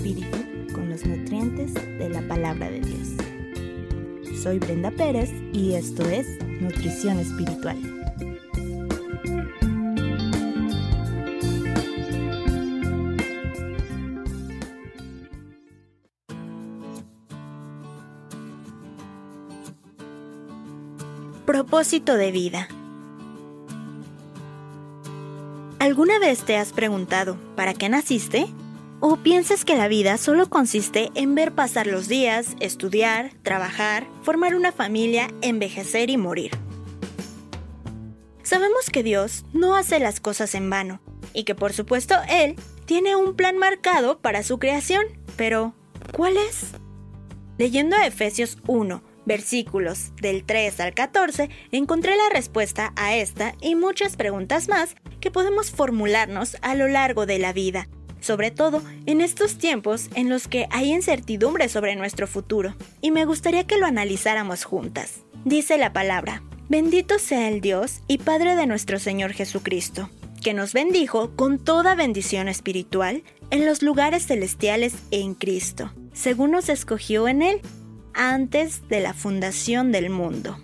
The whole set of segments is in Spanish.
espíritu con los nutrientes de la palabra de Dios. Soy Brenda Pérez y esto es Nutrición Espiritual. Propósito de vida. ¿Alguna vez te has preguntado para qué naciste? ¿O piensas que la vida solo consiste en ver pasar los días, estudiar, trabajar, formar una familia, envejecer y morir? Sabemos que Dios no hace las cosas en vano y que por supuesto Él tiene un plan marcado para su creación, pero ¿cuál es? Leyendo Efesios 1, versículos del 3 al 14, encontré la respuesta a esta y muchas preguntas más que podemos formularnos a lo largo de la vida sobre todo en estos tiempos en los que hay incertidumbre sobre nuestro futuro, y me gustaría que lo analizáramos juntas. Dice la palabra, bendito sea el Dios y Padre de nuestro Señor Jesucristo, que nos bendijo con toda bendición espiritual en los lugares celestiales en Cristo, según nos escogió en Él antes de la fundación del mundo.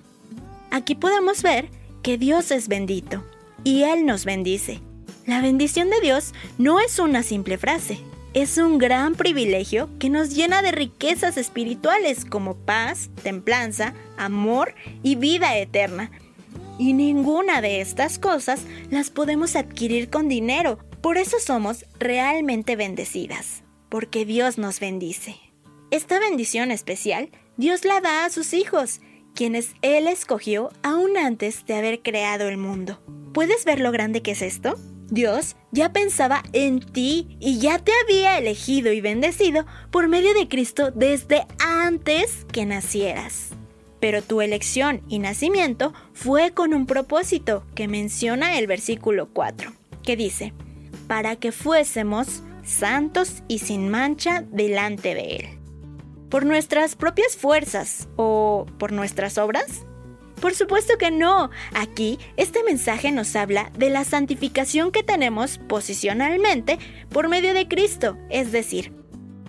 Aquí podemos ver que Dios es bendito y Él nos bendice la bendición de Dios no es una simple frase, es un gran privilegio que nos llena de riquezas espirituales como paz, templanza, amor y vida eterna. Y ninguna de estas cosas las podemos adquirir con dinero, por eso somos realmente bendecidas, porque Dios nos bendice. Esta bendición especial Dios la da a sus hijos, quienes Él escogió aún antes de haber creado el mundo. ¿Puedes ver lo grande que es esto? Dios ya pensaba en ti y ya te había elegido y bendecido por medio de Cristo desde antes que nacieras. Pero tu elección y nacimiento fue con un propósito que menciona el versículo 4, que dice, para que fuésemos santos y sin mancha delante de Él. ¿Por nuestras propias fuerzas o por nuestras obras? Por supuesto que no. Aquí este mensaje nos habla de la santificación que tenemos posicionalmente por medio de Cristo. Es decir,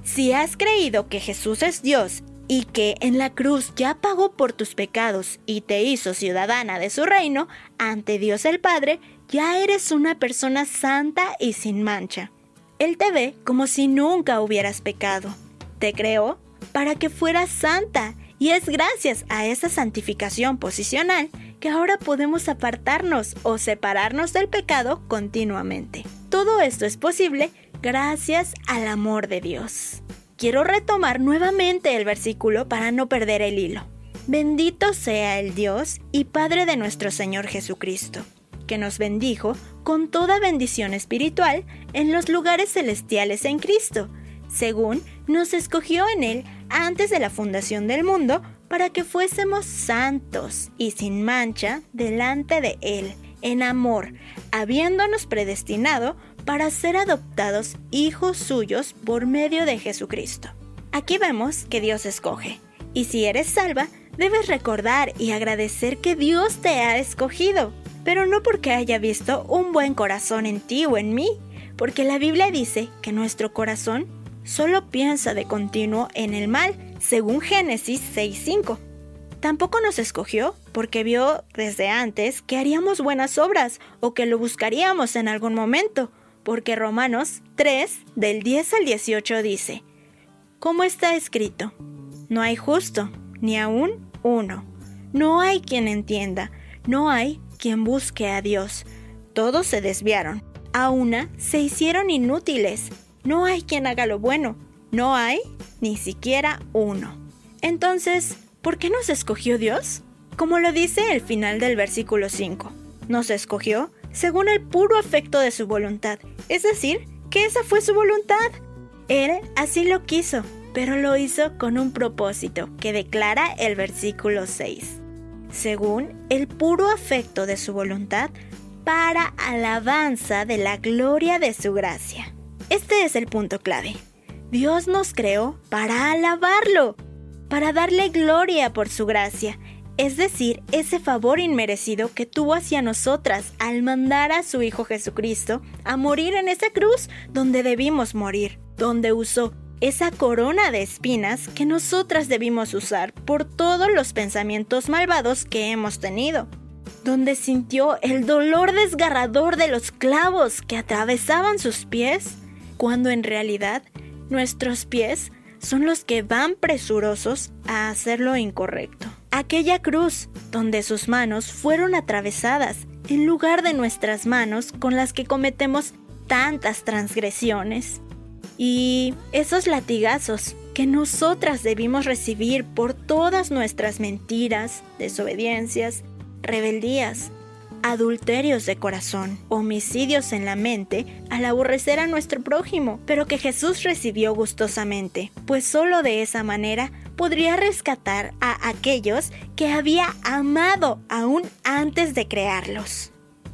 si has creído que Jesús es Dios y que en la cruz ya pagó por tus pecados y te hizo ciudadana de su reino, ante Dios el Padre, ya eres una persona santa y sin mancha. Él te ve como si nunca hubieras pecado. Te creó para que fueras santa y es gracias a esa santificación posicional que ahora podemos apartarnos o separarnos del pecado continuamente. Todo esto es posible gracias al amor de Dios. Quiero retomar nuevamente el versículo para no perder el hilo. Bendito sea el Dios y Padre de nuestro Señor Jesucristo, que nos bendijo con toda bendición espiritual en los lugares celestiales en Cristo, según nos escogió en Él antes de la fundación del mundo para que fuésemos santos y sin mancha delante de Él, en amor, habiéndonos predestinado para ser adoptados hijos suyos por medio de Jesucristo. Aquí vemos que Dios escoge, y si eres salva, debes recordar y agradecer que Dios te ha escogido, pero no porque haya visto un buen corazón en ti o en mí, porque la Biblia dice que nuestro corazón solo piensa de continuo en el mal, según Génesis 6.5. Tampoco nos escogió porque vio desde antes que haríamos buenas obras o que lo buscaríamos en algún momento, porque Romanos 3 del 10 al 18 dice, ¿Cómo está escrito, no hay justo, ni aún uno, no hay quien entienda, no hay quien busque a Dios, todos se desviaron, a una se hicieron inútiles, no hay quien haga lo bueno. No hay ni siquiera uno. Entonces, ¿por qué nos escogió Dios? Como lo dice el final del versículo 5. Nos escogió según el puro afecto de su voluntad. Es decir, que esa fue su voluntad. Él así lo quiso, pero lo hizo con un propósito que declara el versículo 6. Según el puro afecto de su voluntad, para alabanza de la gloria de su gracia. Este es el punto clave. Dios nos creó para alabarlo, para darle gloria por su gracia, es decir, ese favor inmerecido que tuvo hacia nosotras al mandar a su Hijo Jesucristo a morir en esa cruz donde debimos morir, donde usó esa corona de espinas que nosotras debimos usar por todos los pensamientos malvados que hemos tenido, donde sintió el dolor desgarrador de los clavos que atravesaban sus pies, cuando en realidad nuestros pies son los que van presurosos a hacer lo incorrecto. Aquella cruz donde sus manos fueron atravesadas en lugar de nuestras manos con las que cometemos tantas transgresiones. Y esos latigazos que nosotras debimos recibir por todas nuestras mentiras, desobediencias, rebeldías, adulterios de corazón, homicidios en la mente, al aborrecer a nuestro prójimo, pero que Jesús recibió gustosamente, pues solo de esa manera podría rescatar a aquellos que había amado aún antes de crearlos.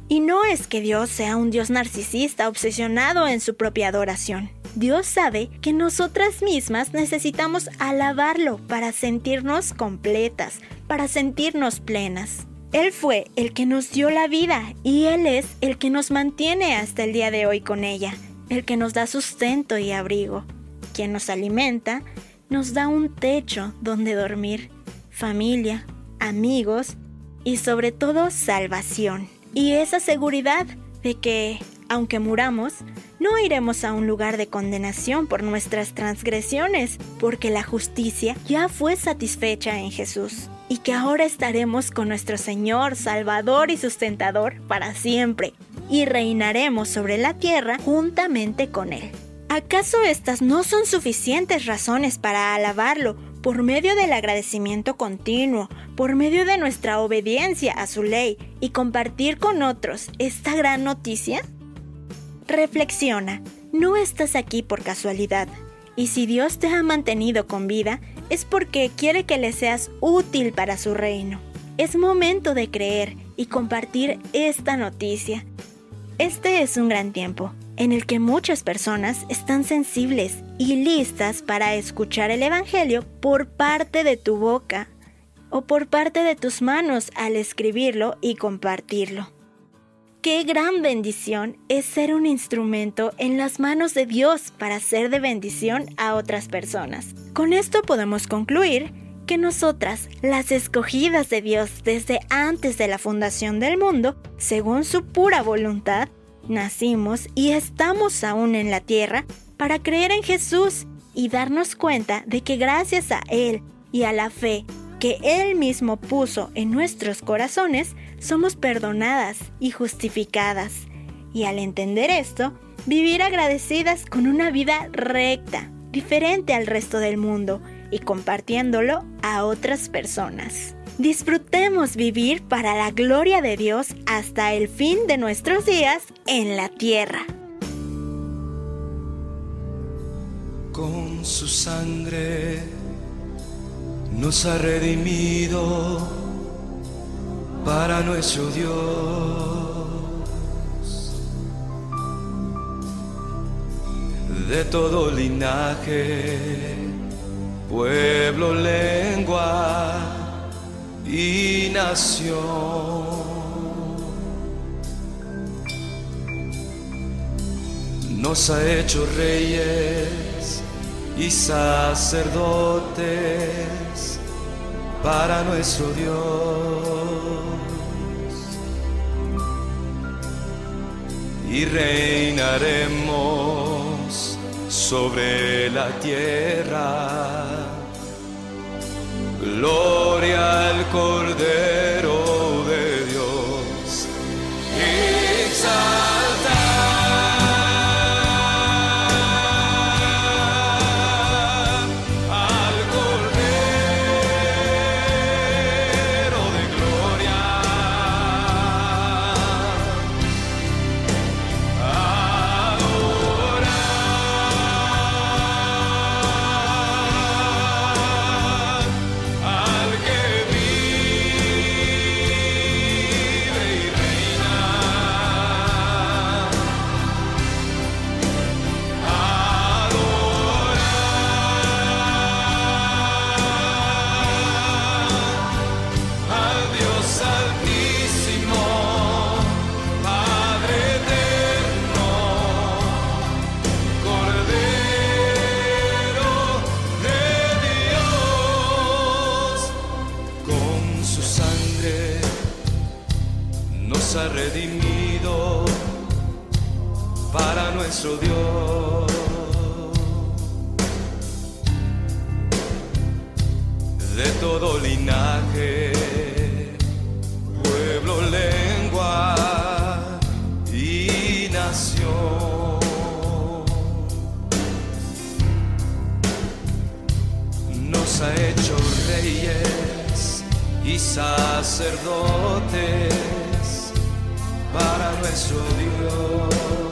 Y no es que Dios sea un Dios narcisista obsesionado en su propia adoración. Dios sabe que nosotras mismas necesitamos alabarlo para sentirnos completas, para sentirnos plenas. Él fue el que nos dio la vida y Él es el que nos mantiene hasta el día de hoy con ella, el que nos da sustento y abrigo, quien nos alimenta, nos da un techo donde dormir, familia, amigos y sobre todo salvación. Y esa seguridad de que, aunque muramos, no iremos a un lugar de condenación por nuestras transgresiones, porque la justicia ya fue satisfecha en Jesús y que ahora estaremos con nuestro Señor, Salvador y Sustentador para siempre, y reinaremos sobre la tierra juntamente con Él. ¿Acaso estas no son suficientes razones para alabarlo por medio del agradecimiento continuo, por medio de nuestra obediencia a su ley y compartir con otros esta gran noticia? Reflexiona, no estás aquí por casualidad, y si Dios te ha mantenido con vida, es porque quiere que le seas útil para su reino. Es momento de creer y compartir esta noticia. Este es un gran tiempo en el que muchas personas están sensibles y listas para escuchar el Evangelio por parte de tu boca o por parte de tus manos al escribirlo y compartirlo. Qué gran bendición es ser un instrumento en las manos de Dios para ser de bendición a otras personas. Con esto podemos concluir que nosotras, las escogidas de Dios desde antes de la fundación del mundo, según su pura voluntad, nacimos y estamos aún en la tierra para creer en Jesús y darnos cuenta de que gracias a Él y a la fe que Él mismo puso en nuestros corazones, somos perdonadas y justificadas. Y al entender esto, vivir agradecidas con una vida recta, diferente al resto del mundo y compartiéndolo a otras personas. Disfrutemos vivir para la gloria de Dios hasta el fin de nuestros días en la tierra. Con su sangre nos ha redimido para nuestro Dios. De todo linaje, pueblo, lengua y nación. Nos ha hecho reyes y sacerdotes para nuestro Dios. Y reinaremos sobre la tierra. Gloria al Cordero redimido para nuestro Dios. De todo linaje, pueblo, lengua y nación. Nos ha hecho reyes y sacerdotes para nuestro Dios.